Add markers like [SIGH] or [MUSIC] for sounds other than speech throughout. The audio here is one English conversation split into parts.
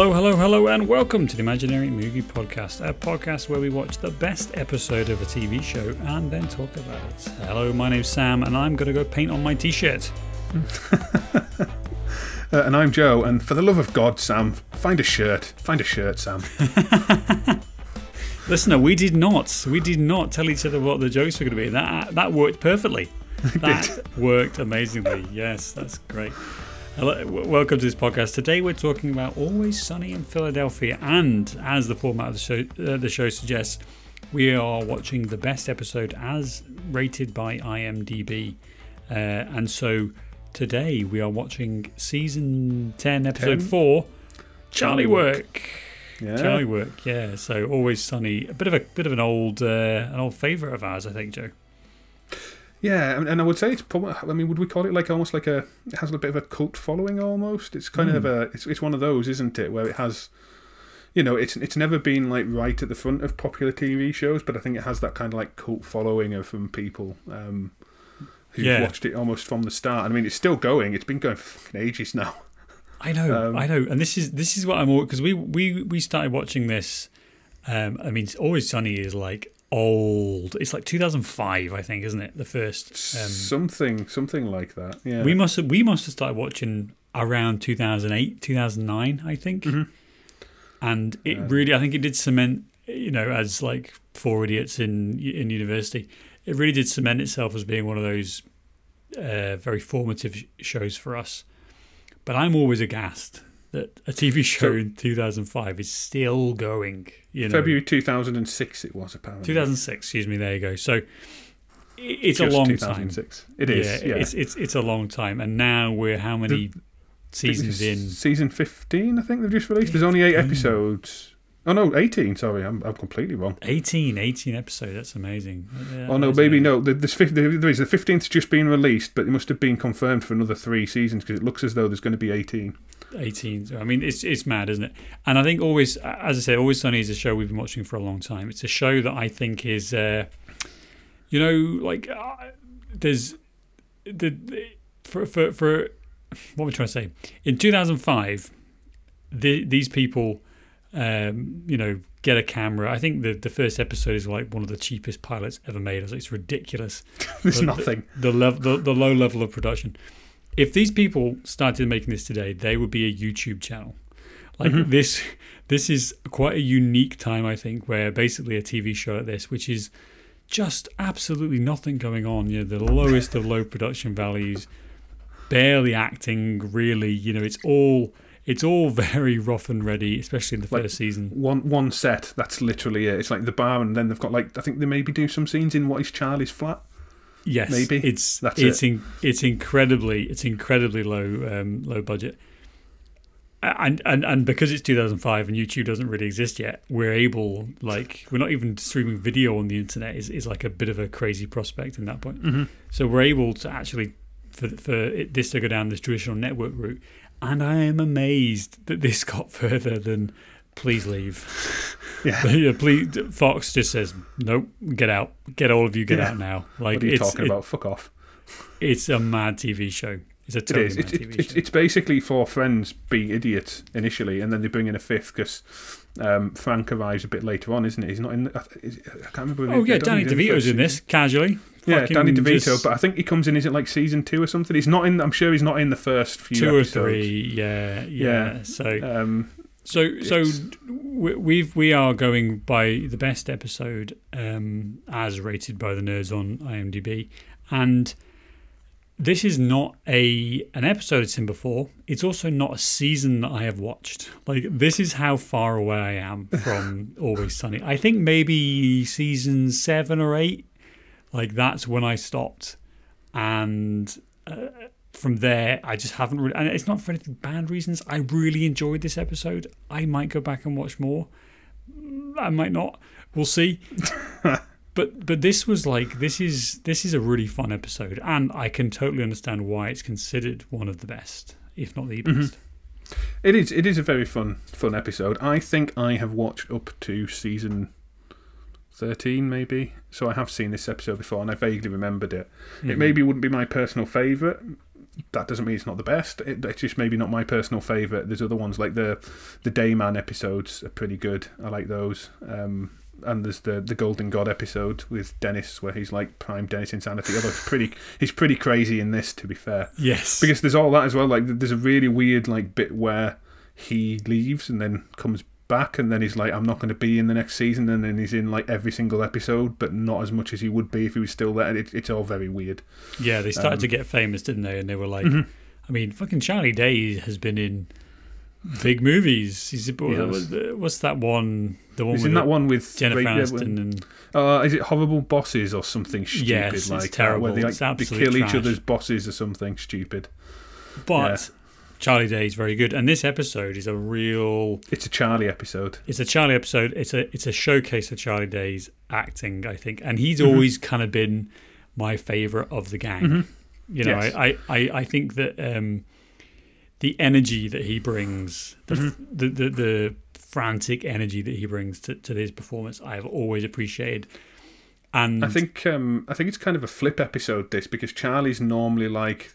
Hello, hello, hello, and welcome to the Imaginary Movie Podcast, a podcast where we watch the best episode of a TV show and then talk about it. Hello, my name's Sam, and I'm going to go paint on my t shirt. [LAUGHS] uh, and I'm Joe, and for the love of God, Sam, find a shirt. Find a shirt, Sam. [LAUGHS] Listener, we did not. We did not tell each other what the jokes were going to be. That that worked perfectly. [LAUGHS] That worked amazingly. Yes, that's great. Hello, welcome to this podcast. Today we're talking about Always Sunny in Philadelphia, and as the format of the show, uh, the show suggests, we are watching the best episode as rated by IMDb. Uh, and so today we are watching season 10, episode 10? 4, Charlie Work. Yeah. Charlie Work, yeah. So Always Sunny, a bit of a bit of an old uh, an old favourite of ours, I think, Joe. Yeah, and, and I would say it's probably. I mean, would we call it like almost like a? It has a bit of a cult following almost. It's kind of a. It's it's one of those, isn't it, where it has. You know, it's it's never been like right at the front of popular TV shows, but I think it has that kind of like cult following of from people um, who've Yeah. watched it almost from the start. I mean, it's still going. It's been going for fucking ages now. I know, Um, I know, and this is this is what I'm because we we we started watching this. Um, I mean, Always Sunny is like old. It's like 2005, I think, isn't it? The first. Um, something something like that. Yeah. we must have we must have started watching around 2008, 2009, I think. And it Yeah. really, I think it did cement, you know, as like four idiots in in university. It really did cement itself as being one of those uh, very formative sh- shows for us. But I'm always aghast that a TV show So- in 2005 is still going. You know, February 2006 it was apparently. 2006. Excuse me. There you go. So it's a Just long time. 2006. It is. Yeah. It's it's it's a long time, and now we're how many think seasons in? Season 15, I think they've just released. There's only eight episodes. Oh no, 18. Sorry, I'm, I'm completely wrong. 18, 18 episodes. That's amazing. Yeah, oh no, maybe amazing. no. the- There's there is the 15th's just been released, but it must have been confirmed for another three seasons because it looks as though there's going to be 18. 18. I mean, it's it's mad, isn't it? And I think always, as I say, Always Sunny is a show we've been watching for a long time. It's a show that I think is, uh, you know, like uh, there's the, the for for for what am I trying to say? In 2005, the, these people, um, you know, get a camera. I think the the first episode is like one of the cheapest pilots ever made. I was like, it's ridiculous [LAUGHS] There's The- nothing. the level the, the low level of production if these people started making this today they would be a youtube channel like Mhm. this this is quite a unique time i think where basically a tv show like this which is just absolutely nothing going on you know the lowest of low production values barely acting really you know it's all it's all [LAUGHS] very rough and ready especially in the Like- first season One one set. That's literally it. It's like the bar, and then they've got like I think they maybe do some scenes in what is Charlie's flat. Yes, Maybe. it's That's it's it. in, it's incredibly it's incredibly low um, low budget, and and and because it's 2005 and YouTube doesn't really exist yet, we're able like we're not even streaming video on the internet is, is like a bit of a crazy prospect in that point. Mm-hmm. So we're able to actually for for it, this to go down this traditional network route, and I am amazed that this got further than. Please leave. [LAUGHS] Yeah. yeah, please. Fox just says, "Nope, get out. Get all of you, get Yeah. out now." Like What are you it's talking it- about? Fuck off. it's a mad TV show. It's a It is. mad It's, TV it's, it's, show. it's basically four friends being idiots initially, and then they bring in a fifth because um, Frank arrives a bit later on, isn't it? He's not in. I, I can't remember. oh yeah, Danny DeVito's the in this casually. Yeah, Danny DeVito, just but I think he comes in. Is it like season two or something? He's not in. I'm sure he's not in the first few two or three. Yeah, yeah. Yeah. So Um, so so we've we are going by the best episode um, as rated by the nerds on IMDb, and this is not a an episode it's in before. It's also not a season that I have watched. Like this is how far away I am [LAUGHS] from Always Sunny. I think maybe season seven or eight. Like that's when I stopped, and uh, from there I just haven't really. And it's not for anything bad reasons. I really enjoyed this episode. I might go back and watch more. I might not. We'll see. [LAUGHS] but but this was like this is this is a really fun episode, and I can totally understand why it's considered one of the best, if not the best. it is. It is a very fun, fun episode. I think I have watched up to season thirteen, maybe. So I have seen this episode before, and I vaguely remembered it. It Mhm. maybe wouldn't be my personal favourite, that doesn't mean it's not the best. It, it's just maybe not my personal favorite. There's other ones like the the Dayman episodes are pretty good. I like those. Um, and there's the the Golden God episode with Dennis where he's like prime Dennis insanity. Although he's pretty he's pretty crazy in this, to be fair. Yes. Because there's all that as well. Like there's a really weird like bit where he leaves and then comes back and then he's like i'm not going to be in the next season and then he's in like every single episode but not as much as he would be if he was still there it, it's all very weird yeah they started Um, to get famous didn't they and they were like Mhm. i mean fucking charlie day has been in big movies he's what's that one the one he's in that one with jennifer Ray- yeah, aniston and uh, is it horrible bosses or something stupid Yes, it's like that, terrible. where they, like, It's they kill each other's bosses or something stupid but charlie day is very good and this episode is a real it's a charlie episode it's a Charlie episode. It's a it's a showcase of Charlie Day's acting, I think, and he's Mhm. always kind of been my favorite of the gang. Mhm. You know, Yes. I, I, I, I think that um, the energy that he brings, the, Mhm. the, the the frantic energy that he brings to, to his performance, I've always appreciated. And I think um, I think it's kind of a flip episode this because Charlie's normally like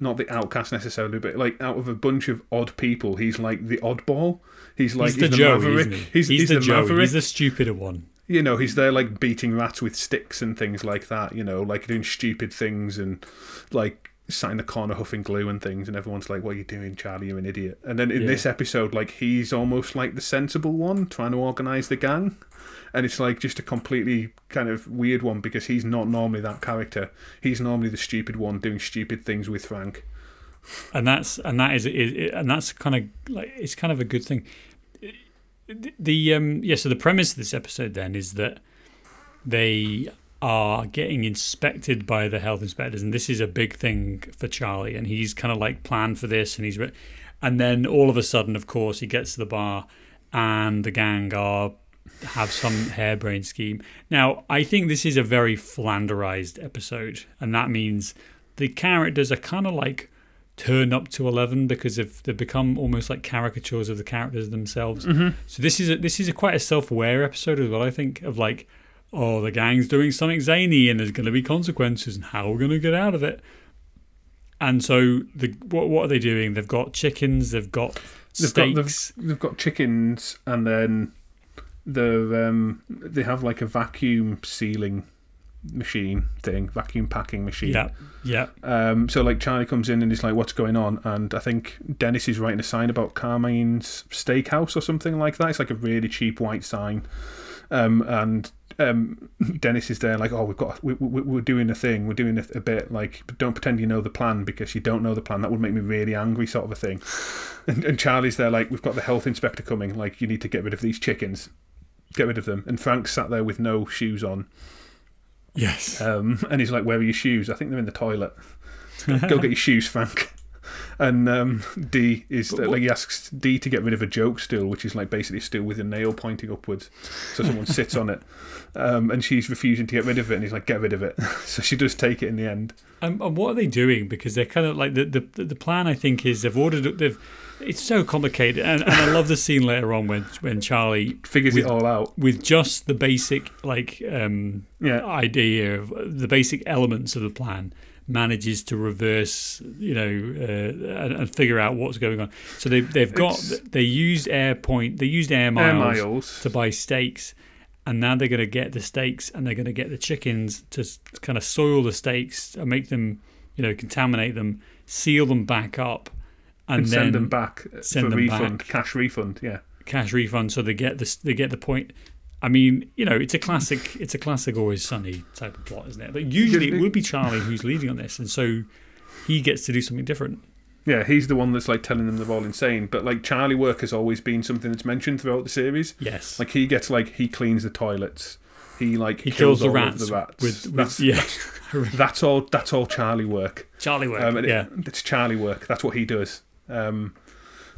not the outcast necessarily, but like out of a bunch of odd people, he's like the oddball. He's like he's the he's Joey, maverick. he? He's, he's the, the, Joey. maverick. He's the stupider one. you know, he's there like beating rats with sticks and things like that. You know, like doing stupid things and like sat in the corner huffing glue and things, and everyone's like, "What are you doing, Charlie? You're an idiot." And then in Yeah. this episode, like he's almost like the sensible one trying to organize the gang. And it's like just a completely kind of weird one because he's not normally that character. He's normally the stupid one doing stupid things with Frank. and that's and that is, is and that's kind of like it's kind of a good thing. The- The um yeah, so the premise of this episode then is that they are getting inspected by the health inspectors, and this is a big thing for Charlie, and he's kind of like planned for this, and he's re- and then all of a sudden, of course, he gets to the bar, and the gang are have some harebrained scheme. Now, I think this is a very flanderized episode, and that means the characters are kind of like turned up to 11 because of they've become almost like caricatures of the characters themselves Mm-hmm. so this is a, this is a quite a self-aware episode as well i think of like oh the gang's doing something zany and there's going to be consequences and how we're going to get out of it and so the what, what are they doing they've got chickens they've got They've got- steaks They've got chickens, and then the um, they have like a vacuum sealing machine thing, vacuum packing machine. yeah yeah Um, so like Charlie comes in and he's like, "What's going on?" And I think Dennis is writing a sign about Carmine's Steakhouse or something like that. It's like a really cheap white sign, um, and um, [LAUGHS] Dennis is there like, "Oh, we've got we, we, we're doing a thing, we're doing a, a bit like, but don't pretend you know the plan because you don't know the plan. That would make me really angry, sort of a thing." [SIGHS] And, and Charlie's there like, "We've got the health inspector coming. Like, you need to get rid of these chickens." Get rid of them. And Frank sat there with no shoes on. yes Um, and he's like, "Where are your shoes?" I think they're in the toilet. Go get your [LAUGHS] shoes, Frank. And um, [LAUGHS] Dee is But like he asks Dee to get rid of a joke stool, which is like basically a stool with a nail pointing upwards, so someone [LAUGHS] sits on it. Um, and she's refusing to get rid of it, and he's like, "Get rid of it." [LAUGHS] so she does take it in the end. Um, and what are they doing? Because they're kind of like the the, the plan. I think is they've ordered. They've. It's so complicated, and, and I love the scene later on when when Charlie, Figures With- it all out. with just the basic like um, Yeah, idea of the basic elements of the plan, manages to reverse, you know, uh, and, and figure out what's going on. So they they've got It's- they used air point, they used air air miles, miles. to buy steaks. And now they're going to get the steaks and they're going to get the chickens to kind of soil the steaks and make them, you know, contaminate them, seal them back up, and, and then send them back send for them refund, back. cash refund. Yeah, cash refund. So they get this, they get the point. I mean, you know, it's a classic. It's a classic, always sunny type of plot, isn't it? But usually it would be Charlie who's leading on this, and so he gets to do something different. yeah. He's the one that's like telling them they're all insane. But like Charlie work has always been something that's mentioned throughout the series. Yes, Like he gets like he cleans the toilets. He like he kills the all of rats, the rats. with, with that's, yeah, [LAUGHS] that's all. That's all Charlie work. Charlie work. Um, and it- yeah, it's Charlie work. That's what he does. Um,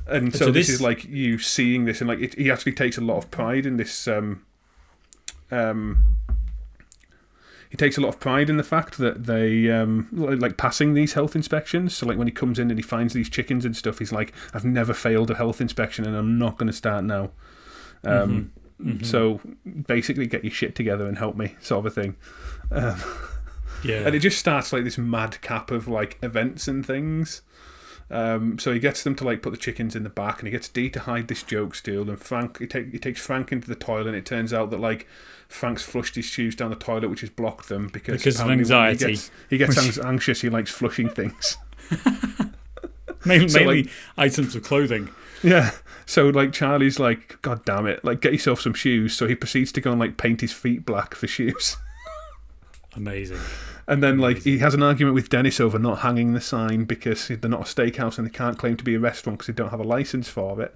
and So so, this, this- is like you seeing this, and like it, he actually takes a lot of pride in this. Um, um, he takes a lot of pride in the fact that they um, like passing these health inspections. So like when he comes in and he finds these chickens and stuff, he's like, "I've never failed a health inspection, and I'm not going to start now." Um, Mhm. So basically, get your shit together and help me, sort of a thing. Um, Yeah. and it just starts like this madcap of like events and things. Um, so he gets them to like put the chickens in the back, and he gets Dee to hide this joke steal. And Frank, he, take, he takes Frank into the toilet. and It turns out that like Frank's flushed his shoes down the toilet, which has blocked them because, Because of anxiety. He gets, he gets anx- anxious. He likes flushing things. [LAUGHS] [LAUGHS] mainly, so, like- mainly items of clothing. Yeah. So like Charlie's like, God damn it, like get yourself some shoes. So he proceeds to go and like paint his feet black for shoes. Amazing. And then, like, he has an argument with Dennis over not hanging the sign because they're not a steakhouse and they can't claim to be a restaurant because they don't have a license for it.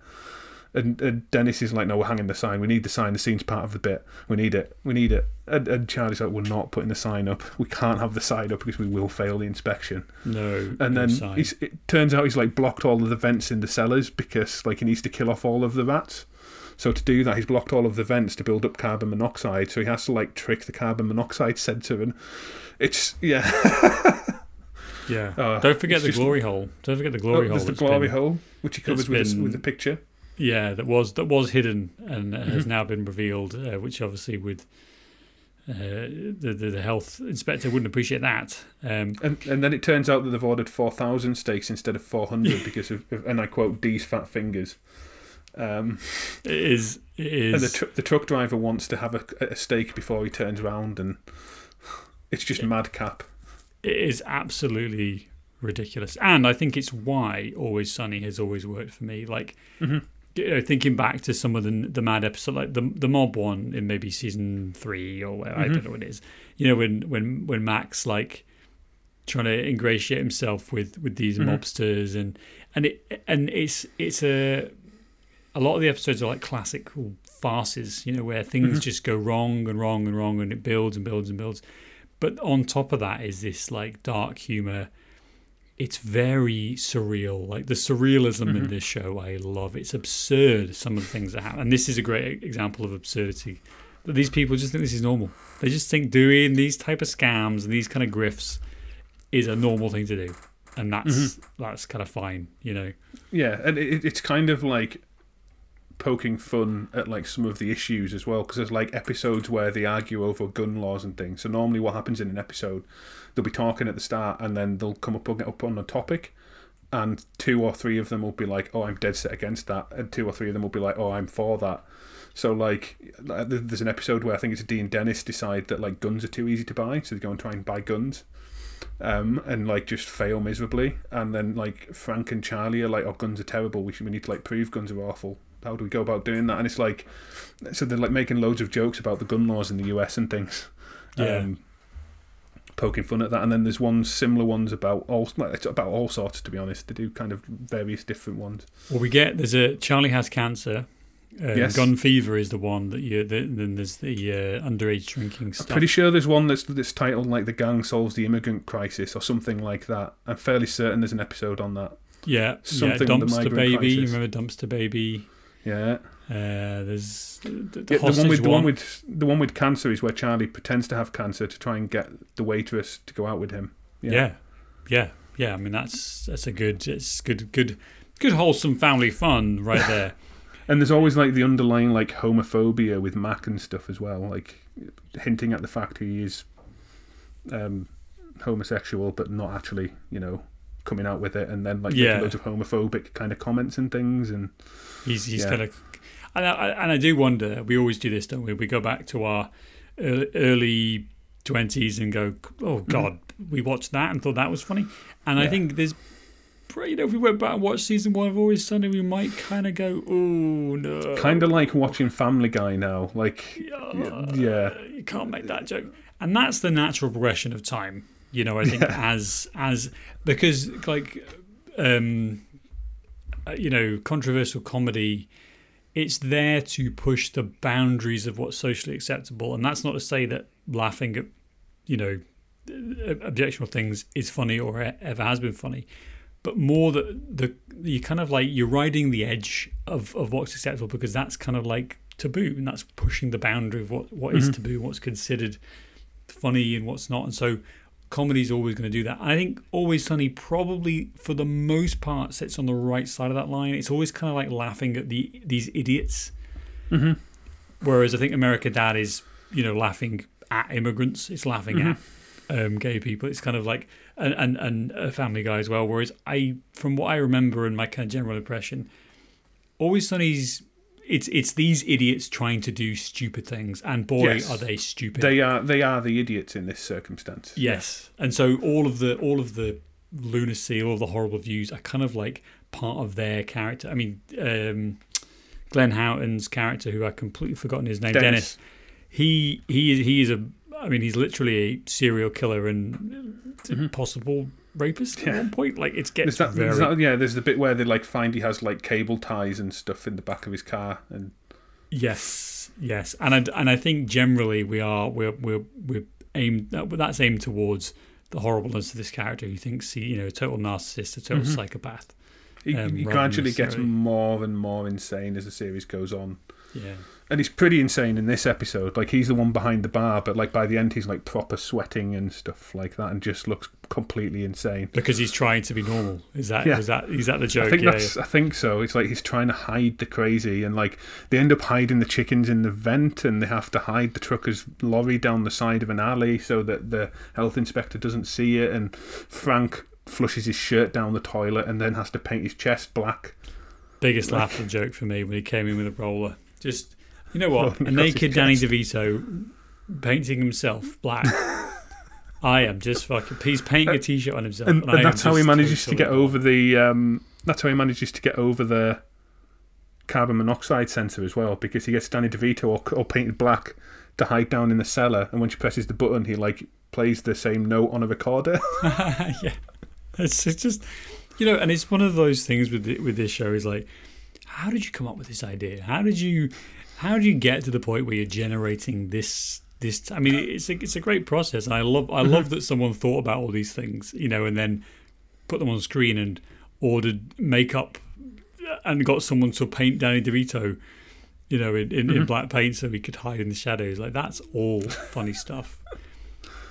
And, and Dennis is like, "No, we're hanging the sign. We need the sign. The scene's part of the bit. We need it. We need it." And, and Charlie's like, "We're not putting the sign up. We can't have the sign up because we will fail the inspection." No. And no then it turns out he's like blocked all of the vents in the cellars because like he needs to kill off all of the rats. So to do that, he's blocked all of the vents to build up carbon monoxide. So he has to like trick the carbon monoxide sensor, and it's yeah. [LAUGHS] Yeah. Oh, Don't forget the just- glory hole. Don't forget the Oh, glory hole. there's the glory been- hole, which he covers with, been- with the picture. Yeah, that was that was hidden and Mm-hmm. has now been revealed. Uh, which obviously with uh, the, the the health inspector wouldn't appreciate that. Um, And and then it turns out that they've ordered four thousand steaks instead of four hundred [LAUGHS] because of, of- and I quote Dee's fat fingers. Um, it is it and the is tr- the truck driver wants to have a, a steak before he turns around, and it's just madcap. it is absolutely ridiculous, and I think it's why Always Sunny has always worked for me. Like. Mhm. You know, thinking back to some of the the mad episode, like the the mob one in maybe season three or whatever, I Mhm. don't know what it is. You know, when when when Mac's like trying to ingratiate himself with with these Mhm. mobsters and and it and it's it's a a lot of the episodes are like classical farces, you know, where things Mhm. just go wrong and wrong and wrong and it builds and builds and builds. But on top of that is this like dark humor. It's very surreal. Like the surrealism in Mhm. this show, I love. It's absurd. Some of the things that happen, and this is a great example of absurdity. That these people just think this is normal. They just think doing these type of scams and these kind of grifts is a normal thing to do, and that's Mm-hmm. that's kind of fine, you know. Yeah, and it, it's kind of like poking fun at like some of the issues as well because there's like episodes where they argue over gun laws and things. So normally, what happens in an episode, they'll be talking at the start and then they'll come up on- up on a topic, and two or three of them will be like, "Oh, I'm dead set against that," and two or three of them will be like, "Oh, I'm for that." So like, there's an episode where I think it's Dean Dennis decide that like guns are too easy to buy, so they go and try and buy guns. Um, and like just fail miserably, and then like Frank and Charlie are like, "Oh, guns are terrible. We should we need to like prove guns are awful. How do we go about doing that?" And it's like, so they're like making loads of jokes about the gun laws in the US and things, Yeah. um, poking fun at that. And then there's one similar ones about all like, it's about all sorts. To be honest, they do kind of various different ones. Well, we get there's a Charlie has cancer. Um, Yes. Gun fever is the one that you. The, then there's the uh, underage drinking stuff. I'm pretty sure there's one that's that's titled like "The Gang Solves the Immigrant Crisis" or something like that. I'm fairly certain there's an episode on that. yeah, something yeah. Dumpster baby. You crisis. remember Dumpster baby? Yeah. Uh, there's the, the, Yeah, the one with the one with the one with cancer is where Charlie pretends to have cancer to try and get the waitress to go out with him. yeah. yeah, yeah, I mean that's that's a good, it's good, good, good wholesome family fun right there. [LAUGHS] And there's always like the underlying like homophobia with Mac and stuff as well, like hinting at the fact he is um, homosexual, but not actually, you know, coming out with it, and then like Yeah. making loads of homophobic kind of comments and things, and He's he's Yeah. kind of, and I, and I do wonder. We always do this, don't we? We go back to our early twenties and go, "Oh God, we watched that and thought that was funny." And I Mm-hmm. Think there's, you know, if we went back and watched season one of Always Sunny, we might kind of go, "Oh no," kind of like watching Family Guy now, like yeah, you can't make that joke. And that's the natural progression of time. You know, I think as as because like um uh, you know, controversial comedy it's there to push the boundaries of what's socially acceptable. And that's not to say that laughing at you know uh, objectionable things is funny or ever has been funny but more that the you kind of like you're riding the edge of, of what's acceptable because that's kind of like taboo and that's pushing the boundary of what, what is Mhm. taboo what's considered funny and what's not. And so comedy is always going to do that i think always sunny probably for the most part sits on the right side of that line it's always kind of like laughing at the these idiots hmm whereas i think america dad is you know laughing at immigrants it's laughing Mhm. at um, gay people. It's kind of like and, and and a Family Guy as well. Whereas I, from what I remember and my kind of general impression, Always Sunny's it's it's these idiots trying to do stupid things, and boy, Yes. are they stupid. They are they are the idiots in this circumstance. Yes, and so all of the all of the lunacy, all of the horrible views are kind of like part of their character. I mean, um, Glenn Howerton's character, who I completely forgotten his name, Dennis. Dennis. He he he is a. I mean, he's literally a serial killer and possible rapist at Mm-hmm. Yeah. one point. Like it's gets that, very that- yeah, there's the bit where they like find he has like cable ties and stuff in the back of his car, and Yes, yes, and I, and I think generally we are we're we're we're aimed that- that's aimed towards the horribleness of this character who thinks he you know a total narcissist, a total Mhm. psychopath. he, Um, he gradually gets more and more insane as the series goes on. Yeah, And he's pretty insane in this episode. Like he's the one behind the bar, but like by the end he's like proper sweating and stuff like that, and just looks completely insane. because he's trying to be normal. Is that Yeah. is that is that the joke? I think yeah, that's. I think so. It's like he's trying to hide the crazy, and like they end up hiding the chickens in the vent, and they have to hide the trucker's lorry down the side of an alley so that the health inspector doesn't see it. And Frank flushes his shirt down the toilet and then has to paint his chest black. yeah. biggest laughing joke for me when he came in with a roller. Just you know what, [LAUGHS] a naked Danny. DeVito painting himself black. [LAUGHS] I am just fucking. He's painting a t-shirt on himself, And, I and that's how he manages to get over the. Um, that's how he manages to get over the carbon monoxide sensor as well, because he gets Danny DeVito all, all painted black to hide down in the cellar, and when she presses the button, he like plays the same note on a recorder. [LAUGHS] yeah, it's, it's just you know, and it's one of those things with the, with this show is like, how did you come up with this idea? How did you how do you get to the point where you're generating this this? I mean, uh, it's a it's a great process, and I love I mm-hmm. love that someone thought about all these things, you know, and then put them on screen and ordered makeup and got someone to paint Danny DeVito. You know, in, in, in mm-hmm. black paint so he could hide in the shadows. Like that's all funny stuff.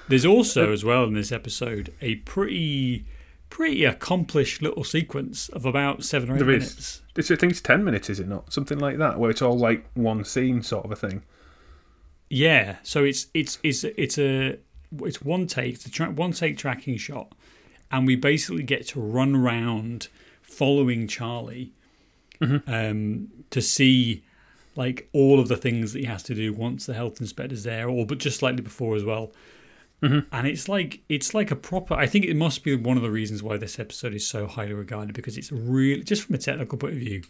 There's also, uh, as well in this episode, a pretty, pretty accomplished little sequence of about seven or eight There is. minutes. It's, I think it's ten minutes, is it not? Something like that, where it's all like one scene sort of a thing. Yeah, so it's it's it's it's a it's one take, it's a tra- one take tracking shot, and we basically get to run around following Charlie um, to see like all of the things that he has to do once the health inspector's there, or but just slightly before as well. Mm-hmm. And it's like it's like a proper. I think it must be one of the reasons why this episode is so highly regarded because it's really just from a technical point of view,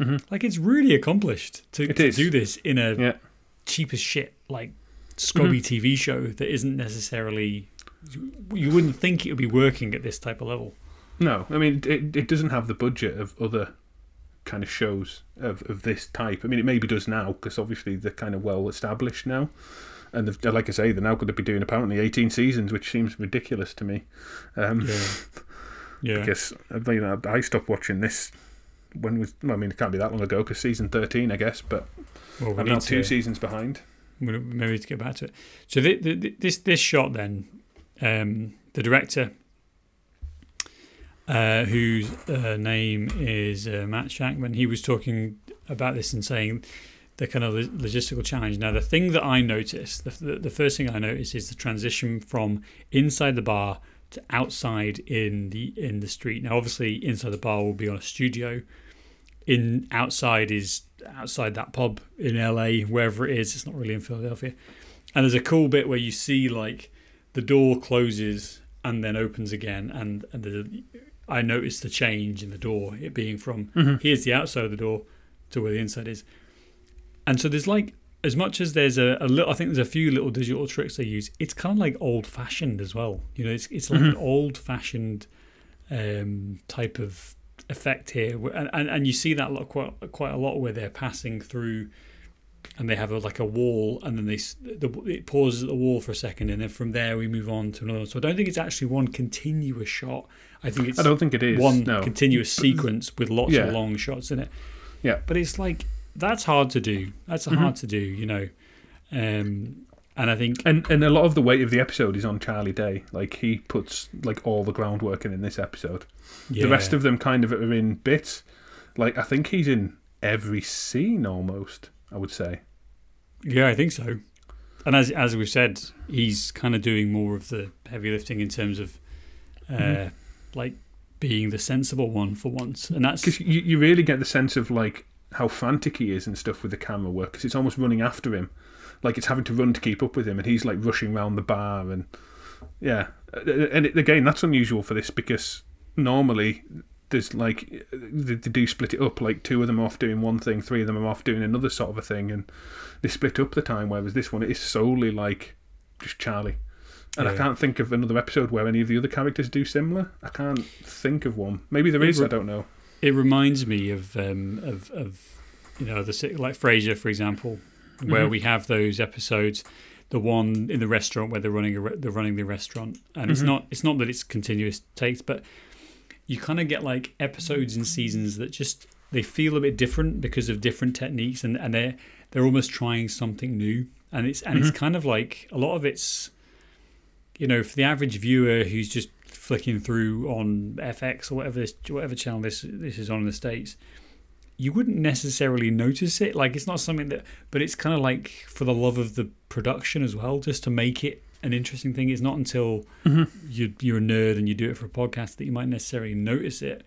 mm-hmm. like it's really accomplished to, to do this in a Yeah. cheap as shit like mm-hmm. scrubby TV show that isn't necessarily. You wouldn't think it would be working at this type of level. No, I mean it. It doesn't have the budget of other kind of shows of, of this type. I mean, it maybe does now because obviously they're kind of well established now, and like I say, they're now going to be doing apparently eighteen seasons, which seems ridiculous to me. Um, Yeah, [LAUGHS] yeah. Because you know, I stopped watching this when was. Well, I mean, it can't be that long ago because season thirteen, I guess. But Well, we I'm now two to seasons behind. we- maybe to get back to it. So the, the- this this shot then, um, the director, uh, whose uh, name is uh, Matt Shakman, he was talking about this and saying the kind of logistical challenge. Now, the thing that I noticed, the, the, the first thing I noticed is the transition from inside the bar to outside in the in the street. Now, obviously, inside the bar will be on a studio. In outside is outside that pub in LA, wherever it is. It's not really in Philadelphia. And there's a cool bit where you see like the door closes and then opens again, and and the, I noticed the change in the door, it being from mm-hmm. here's the outside of the door to where the inside is. And so there's like as much as there's a, a little, I think there's a few little digital tricks they use. It's kind of like old fashioned as well. You know, it's it's like an old fashioned um, type of effect here, and, and and you see that a lot, quite quite a lot where they're passing through, and they have a, like a wall, and then they the, it pauses at the wall for a second, and then from there we move on to another. So I don't think it's actually one continuous shot. I think it's I don't think it is. one no. continuous sequence with lots Yeah. of long shots in it. Yeah. But it's like that's hard to do. That's Mm-hmm. hard to do, you know. Um, and I think And and a lot of the weight of the episode is on Charlie Day. Like he puts like all the groundwork in in this episode. The rest of them kind of are in bits. Like I think he's in every scene almost. I would say. yeah, I think so. and as as we've said, he's kind of doing more of the heavy lifting in terms of, uh, Mhm. like being the sensible one for once, and that's Because you, you really get the sense of like how frantic he is and stuff with the camera work. Because it's almost running after him, like it's having to run to keep up with him, and he's like rushing around the bar and yeah. And it, again, that's unusual for this because normally there's like they, they do split it up. Like two of them are off doing one thing, three of them are off doing another sort of a thing, and they split up the time. Whereas this one, it is solely like just Charlie. And I can't think of another episode where any of the other characters do similar. I can't think of one. Maybe there is. I don't know. It reminds me of um, of of you know the like Frasier, for example, where Mhm. we have those episodes. The one in the restaurant where they're running a re- they're running the restaurant, and it's Mhm. not it's not that it's continuous takes, but you kind of get like episodes and seasons that just they feel a bit different because of different techniques, and and they they're almost trying something new, and it's and Mhm. it's kind of like a lot of it's you know for the average viewer who's just flicking through on FX or whatever this whatever channel this this is on in the states, you wouldn't necessarily notice it. Like it's not something that, but it's kind of like for the love of the production as well, just to make it an interesting thing. It's not until Mhm. you you're a nerd and you do it for a podcast that you might necessarily notice it.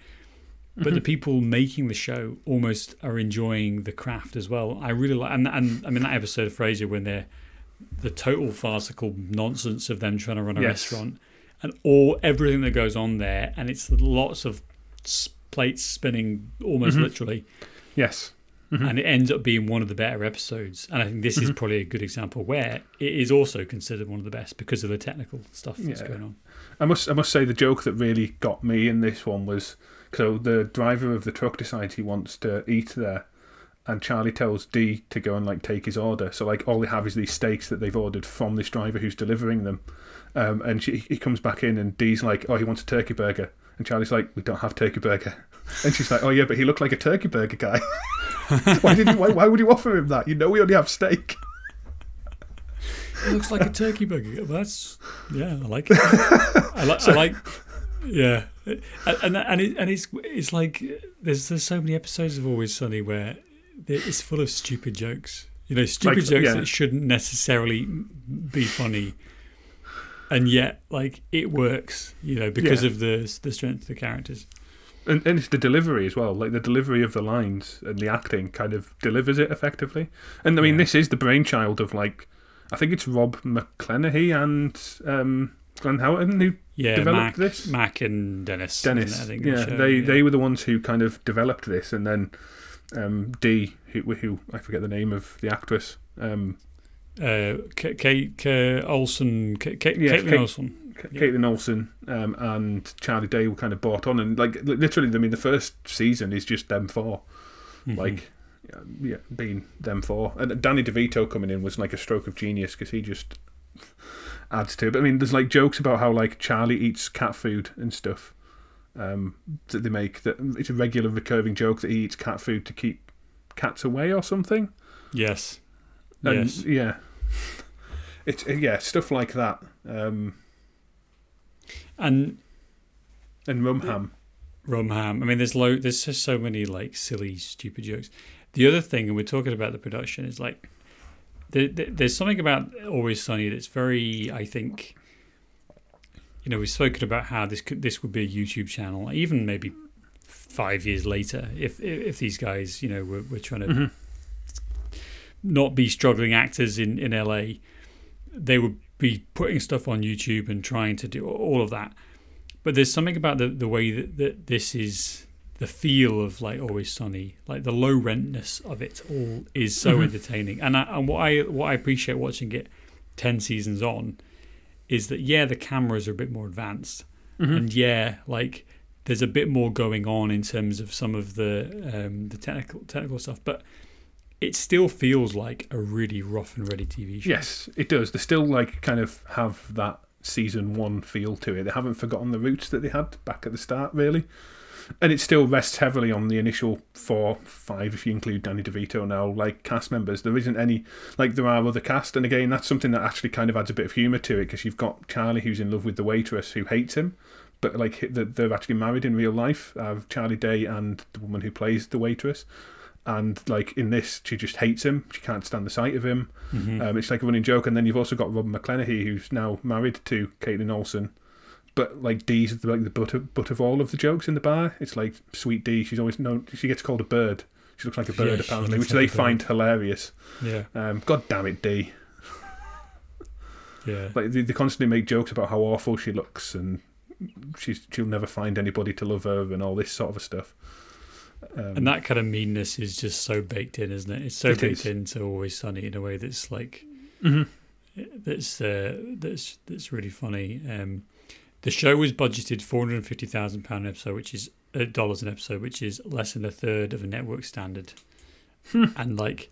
But the Mhm. people making the show almost are enjoying the craft as well. I really like, and, and I mean that episode of Frasier when they're the total farcical nonsense of them trying to run a Yes. restaurant and all everything that goes on there, and it's lots of plates spinning almost Mhm. literally, Yes. Mhm. and it ends up being one of the better episodes. And I think this is Mhm. probably a good example where it is also considered one of the best because of the technical stuff that's Yeah. going on. I must I must say the joke that really got me in this one was so the driver of the truck decides he wants to eat there and Charlie tells Dee to go and like take his order. So like all they have is these steaks that they've ordered from this driver who's delivering them. Um, and she, he comes back in and Dee's like, "Oh, he wants a turkey burger." And Charlie's like, "We don't have turkey burger." [LAUGHS] And she's like, "Oh yeah, but he looked like a turkey burger guy. [LAUGHS] why did you? Why, why would you offer him that? You know we only have steak." It looks like a turkey burger. That's yeah, I like it. I like. I [LAUGHS] like. Yeah, and and and, it, and it's it's like there's there's so many episodes of Always Sunny where it's full of stupid jokes. You know, stupid Like, jokes yeah. that shouldn't necessarily be funny, and yet like it works. You know, because Yeah. of the the strength of the characters. And, and it's the delivery as well. Like the delivery of the lines and the acting kind of delivers it effectively. And I mean, Yeah. this is the brainchild of like, I think it's Rob McElhenney and um, Glenn Howerton who Yeah, developed Mac, this. Mac and Dennis. Dennis. it, I think, in the yeah, show, they yeah. they were the ones who kind of developed this, and then um, Dee, who, who I forget the name of the actress. Um, uh, Kate K- Olson, K- K- Yeah, Kaitlin Kate- Olson. Yeah. Kaitlin Olson um, and Charlie Day were kind of bought on, and like literally, I mean, the first season is just them four. Mhm. like yeah, yeah, being them four. And Danny DeVito coming in was like a stroke of genius because he just adds to it. But I mean, there's like jokes about how like Charlie eats cat food and stuff um, that they make. That it's a regular recurring joke that he eats cat food to keep cats away or something. yes, And yes. yeah, it's yeah stuff like that. Um, And and Rumham. Rumham. I mean, there's low. There's just so many like silly, stupid jokes. The other thing, and we're talking about the production, is like there, there, there's something about Always Sunny that's very, I think. You know, we've spoken about how this could this would be a YouTube channel, even maybe five years later, if if these guys, you know, were, were trying to Mhm. not be struggling actors in in LA, they would be putting stuff on YouTube and trying to do all of that. But there's something about the the way that, that this is the feel of like Always Sunny, like the low rentness of it all is so Mhm. entertaining. And I, and what I what I appreciate watching it ten seasons on is that yeah, the cameras are a bit more advanced, Mhm. and yeah, like there's a bit more going on in terms of some of the um, the technical technical stuff, but it still feels like a really rough and ready TV show. Yes, it does. They still like kind of have that season one feel to it. They haven't forgotten the roots that they had back at the start, really. And it still rests heavily on the initial four, five, if you include Danny DeVito now, like cast members. There isn't any, like there are other cast. And again, that's something that actually kind of adds a bit of humour to it because you've got Charlie who's in love with the waitress who hates him, but like they're actually married in real life. Uh, Charlie Day and the woman who plays the waitress. and like in this, she just hates him. She can't stand the sight of him. Mhm. Um, it's like a running joke. And then you've also got Robin McElhenney, who's now married to Kaitlin Olson. But like Dee's like the butt of, butt of all of the jokes in the bar. It's like sweet Dee. She's always known. She gets called a bird. She looks like a bird she apparently, which like they find hilarious. yeah, Um, God damn it, Dee. yeah. Like they, they constantly make jokes about how awful she looks and she's she'll never find anybody to love her and all this sort of stuff. Um, And that kind of meanness is just so baked in, isn't it? It's so It baked is. into Always Sunny in a way that's like mhm. that's uh, that's that's really funny. Um, the show was budgeted four hundred and fifty thousand pound an episode, which is uh, dollars an episode, which is less than a third of a network standard. Hmm. And like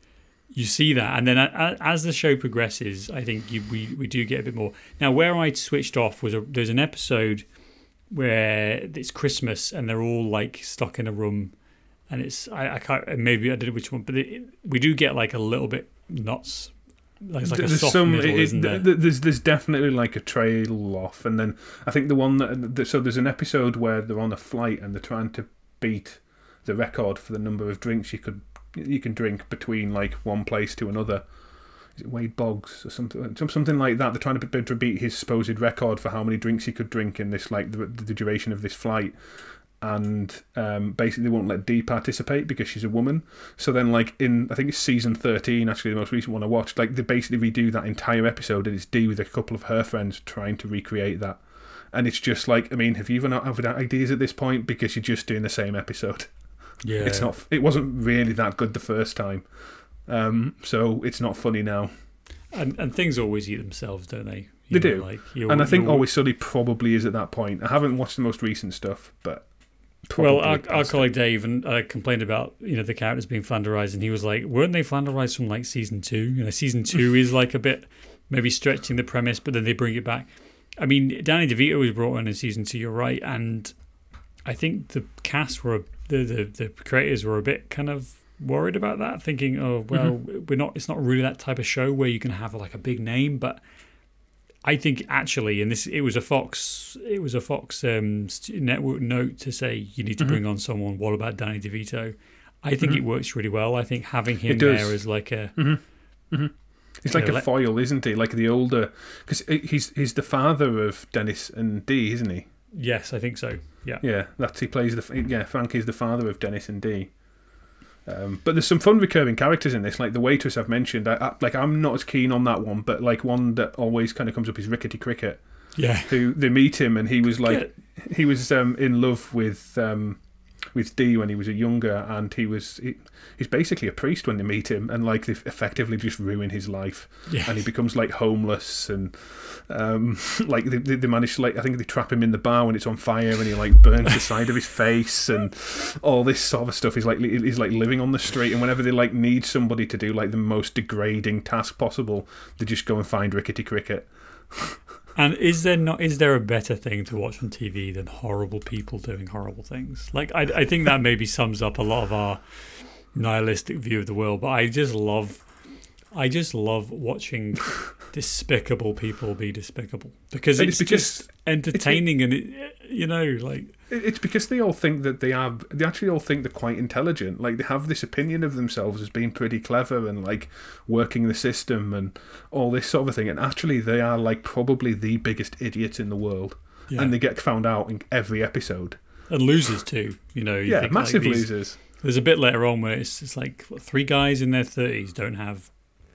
you see that, and then as the show progresses, I think you, we we do get a bit more. Now, where I switched off was a, there's an episode where it's Christmas and they're all like stuck in a room, and it's I, I can't maybe I don't know which one, but it, we do get like a little bit nuts. Like it's like a there's some middle, it- there? there's there's definitely like a trail off and then i think the one that th- so there's an episode where they're on a flight and they're trying to beat the record for the number of drinks you could you can drink between like one place to another is it Wade Boggs or something something like that they're trying to, to beat his supposed record for how many drinks he could drink in this like the, the duration of this flight and um, basically won't let Dee participate because she's a woman. So then, like in I think it's season thirteen, actually the most recent one I watched, like they basically redo that entire episode, and it's Dee with a couple of her friends trying to recreate that. And it's just like, I mean, have you even had ideas at this point? Because you're just doing the same episode. yeah, It's not. It wasn't really that good the first time, um, so it's not funny now. and and things always eat themselves, don't they? They You do. Like And I think you- Always Sunny probably is at that point. I haven't watched the most recent stuff, but Well, our, our colleague Dave and uh, complained about you know the characters being flanderized, and he was like, "Weren't they flanderized from like season two? You know, season two [LAUGHS] is like a bit maybe stretching the premise, but then they bring it back. I mean, Danny DeVito was brought in in season two. You're right, and I think the cast were the the, the creators were a bit kind of worried about that, thinking, "Oh, well, we're not. It's not really that type of show where you can have like a big name, but." I think actually, and this it was a Fox, it was a Fox um, network note to say you need to Mhm. bring on someone. What about Danny DeVito? I think it works really well. I think having him there is like a He's like Yeah, a like- foil, isn't he? Like the older, because he's he's the father of Dennis and Dee, isn't he? yes, I think so. Yeah, Yeah, that's he plays the yeah. Frank is the father of Dennis and Dee. Um, but there's some fun recurring characters in this, like the waitress I've mentioned. I, I, like I'm not as keen on that one, but like one that always kind of comes up is Rickety Cricket, yeah, who they meet him and he was like he was um, in love with um, with Dee when he was a younger, and he was he, he's basically a priest when they meet him, and like they effectively just ruin his life yeah. and he becomes like homeless and um, [LAUGHS] like they, they they manage to like I think they trap him in the bar when it's on fire and he like burns the side of his face and all this sort of stuff. He's like he's like living on the street and whenever they like need somebody to do like the most degrading task possible, they just go and find Rickety Cricket. [LAUGHS] And is there not is there a better thing to watch on TV than horrible people doing horrible things? Like I, I think that maybe sums up a lot of our nihilistic view of the world. But I just love, I just love watching [LAUGHS] despicable people be despicable because it's, it's just because entertaining and it, you know like It's because they all think that they are. They actually all think they're quite intelligent. Like they have this opinion of themselves as being pretty clever and like working the system and all this sort of thing. And actually, they are like probably the biggest idiots in the world. yeah. And they get found out in every episode. and losers too. You know, you yeah, think, like, massive these- losers. There's a bit later on where it's just like what, three guys in their thirties don't have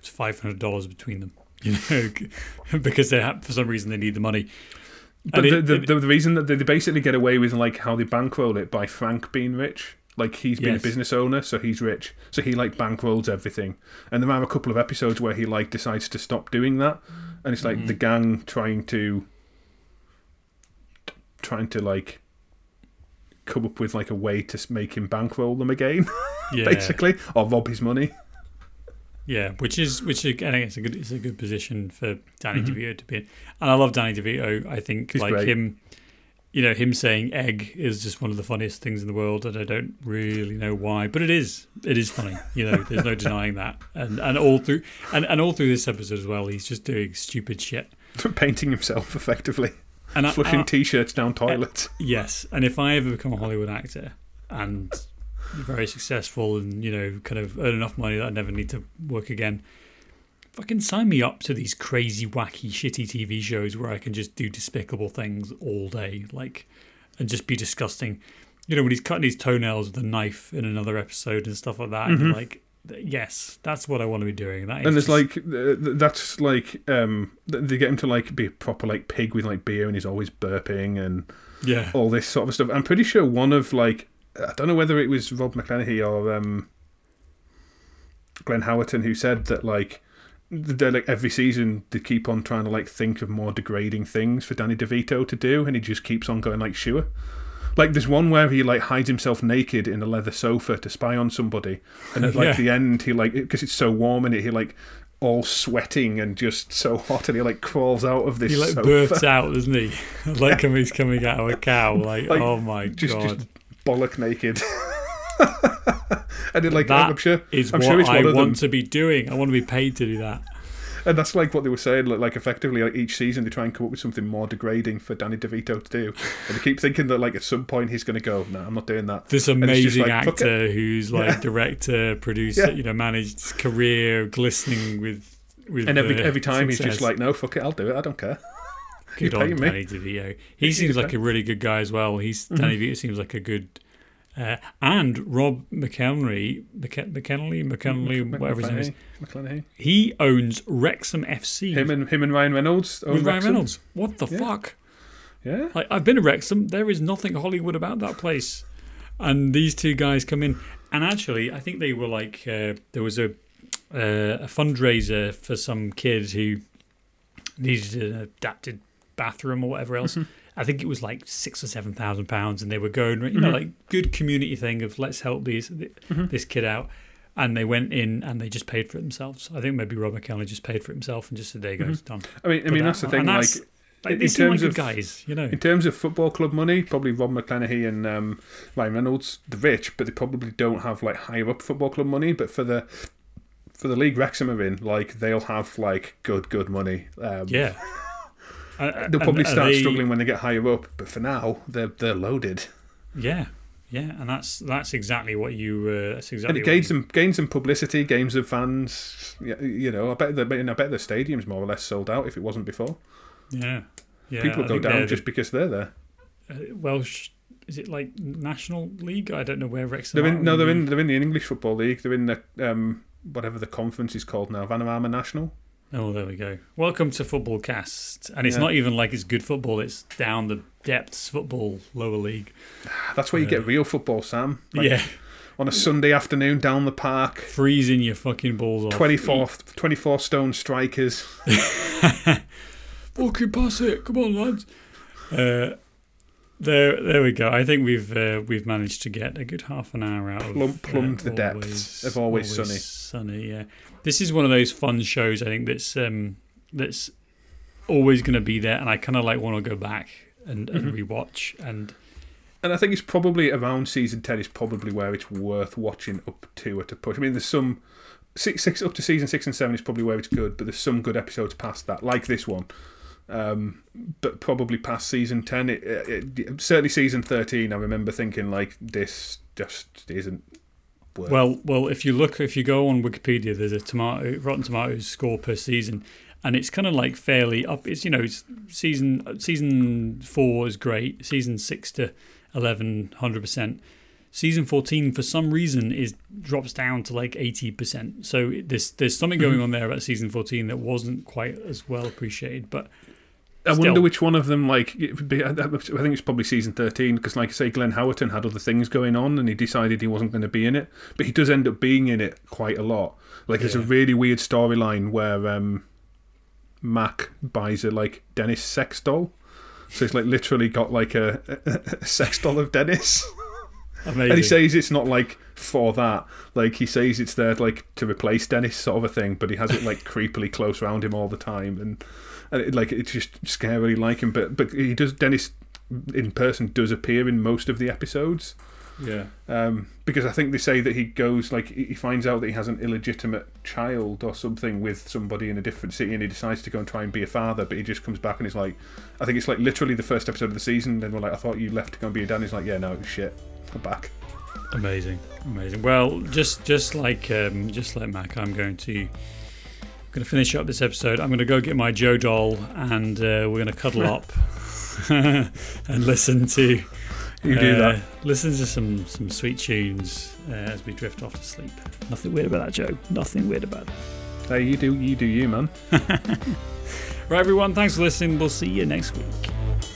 five hundred dollars between them, [LAUGHS] you know, [LAUGHS] because they have for some reason they need the money. But And the, it- the, it- the, reason that they basically get away with like how they bankroll it by Frank being rich. Like he's been Yes. a business owner, so he's rich. So he like bankrolls everything. And there are a couple of episodes where he like decides to stop doing that, and it's like Mhm. the gang trying to trying to like come up with like a way to make him bankroll them again, [LAUGHS] yeah, basically, or rob his money. Yeah, which is which again it's a good it's a good position for Danny Mhm. DeVito to be in, and I love Danny DeVito. I think He's like great. him, you know, him saying egg is just one of the funniest things in the world, and I don't really know why, but it is it is funny. You know, there's no [LAUGHS] denying that, and and all through and and all through this episode as well, he's just doing stupid shit. [LAUGHS] Painting himself effectively, And I- flushing I- t-shirts down toilets. Yes, and if I ever become a Hollywood actor and very successful and you know kind of earn enough money that I never need to work again. Fucking sign me up to these crazy, wacky, shitty TV shows where I can just do despicable things all day, like, and just be disgusting. You know, when he's cutting his toenails with a knife in another episode and stuff like that. Mhm. Like, yes, that's what I want to be doing. That is And it's just- like that's like um they get him to like be a proper like pig with like beer and he's always burping and yeah, all this sort of stuff. I'm pretty sure one of like I don't know whether it was Rob McClanahy or um Glenn Howerton who said that like they like every season they keep on trying to like think of more degrading things for Danny DeVito to do and he just keeps on going like sure. Like there's one where he like hides himself naked in a leather sofa to spy on somebody, and at like [LAUGHS] Yeah. the end he like because it's so warm in it he like all sweating and just so hot and he like crawls out of this he like sofa. bursts out, doesn't he? [LAUGHS] like him, he's coming out of a cow. Like, Like, oh my just, god, just bollock naked. [LAUGHS] and it like That I'm sure is I'm what sure it's I want to be doing. I want to be paid to do that. and that's like what they were saying like, like effectively like each season they try and come up with something more degrading for Danny DeVito to do and they keep thinking that like at some point he's going to go no I'm not doing that This amazing like, actor who's like Yeah. director, producer, Yeah. you know, managed career glistening with with. and every every time he's just like no fuck it I'll do it I don't care good on paying me. Danny DeVito. He He's seems like a really good guy as well. He's Mhm. Danny DeVito seems like a good. Uh, and Rob McElney, McKe- McKenley, McKenley, Mc- whatever his name is, McClanahy. McClanahy. he owns Wrexham FC him and him and Ryan Reynolds own with Ryan Wrexham. Reynolds. What the Yeah. fuck? yeah Like, I've been to Wrexham. There is nothing Hollywood about that place. And these two guys come in, and actually, I think they were like uh, there was a uh, a fundraiser for some kid who needed an adapted bathroom or whatever else. Mhm. I think it was like six or seven thousand pounds, and they were going, you know, Mhm. like good community thing of let's help these Mhm. this kid out. And they went in and they just paid for it themselves. I think maybe Rob McKelney just paid for it himself and just said, "There you go, Mhm. it's done." I mean I mean that- that's the thing and like that's- Like, in like terms good of guys, you know. In terms of football club money, probably Rob McClanahy and um, Ryan Reynolds, the rich, but they probably don't have like higher up football club money. But for the for the league Wrexham are in, like they'll have like good good money. Um, Yeah. Uh, they'll probably and- and start they- struggling when they get higher up. But for now, they're they're loaded, Yeah, yeah, and that's that's exactly what you. Uh, that's and exactly. it what gains you- them gains them publicity, gains of fans. Yeah, You know, I bet the I bet the stadium's more or less sold out if it wasn't before. Yeah, yeah. People I go down just because they're there. uh, Welsh. Is it like National League? I don't know where Wrexham. They're in no, they're in they're in the English football league. They're in the um whatever the conference is called now, Vanarama National. Oh, there we go. Welcome to Football Cast, and it's Yeah. not even like it's good football. It's down the depths football, lower league. [SIGHS] That's where you Uh, get real football, Sam. Like, yeah, On a Sunday afternoon down the park, freezing your fucking balls off. 24, 24 stone strikers. [LAUGHS] Fucking pass it! Come on, lads. Uh, there, there we go. I think we've uh, we've managed to get a good half an hour out of Plum- plumbed uh, the depths of Always Sunny. Sunny, yeah. This is one of those fun shows. I think that's um, that's always going to be there, and I kind of like want to go back and, and Mhm. rewatch. And And I think it's probably around season 10 is probably where it's worth watching up to or to push. I mean, there's some. Six, six up to season six and seven is probably where it's good, but there's some good episodes past that, like this one. Um, but probably past season ten, it, it, it, certainly season thirteen. I remember thinking like this just isn't. Worth. well, well, if you look, if you go on Wikipedia, there's a tomato Rotten Tomatoes score per season, and it's kind of like fairly up. It's you know, it's season season four is great. Season six to 11, 100 percent. Season fourteen, for some reason, is drops down to like eighty percent. So there's there's something going Mhm. on there about season fourteen that wasn't quite as well appreciated. But I Still. wonder which one of them, like, be, I think it's probably season 13, because, like I say, Glenn Howerton had other things going on and he decided he wasn't going to be in it. But he does end up being in it quite a lot. Like, there's a really weird storyline where um, Mac buys a, like, Dennis sex doll. So he's, like, literally got, like, a, [LAUGHS] a sex doll of Dennis. [LAUGHS] And he says it's not, like, for that. Like, he says it's there, like, to replace Dennis, sort of a thing, but he has it, like, [LAUGHS] creepily close around him all the time. And and it, like it's just scarily like him. But but he does Dennis in person does appear in most of the episodes yeah. um, because I think they say that he goes like he finds out that he has an illegitimate child or something with somebody in a different city, and he decides to go and try and be a father. But he just comes back and he's like, I think it's like literally the first episode of the season. Then we're like, I thought you left to go and be a dad. And he's like, Yeah, no, shit. I'm back. Amazing, amazing. Well, just just like um, just like Mac, I'm going to I'm going to finish up this episode. I'm going to go get my Joe doll, and uh, we're going to cuddle up [LAUGHS] [LAUGHS] and listen to. You do uh, that. Listen to some some sweet tunes uh, as we drift off to sleep. Nothing weird about that, Joe. Nothing weird about it. Hey, you do you do you, man. [LAUGHS] Right, everyone. Thanks for listening. We'll see you next week.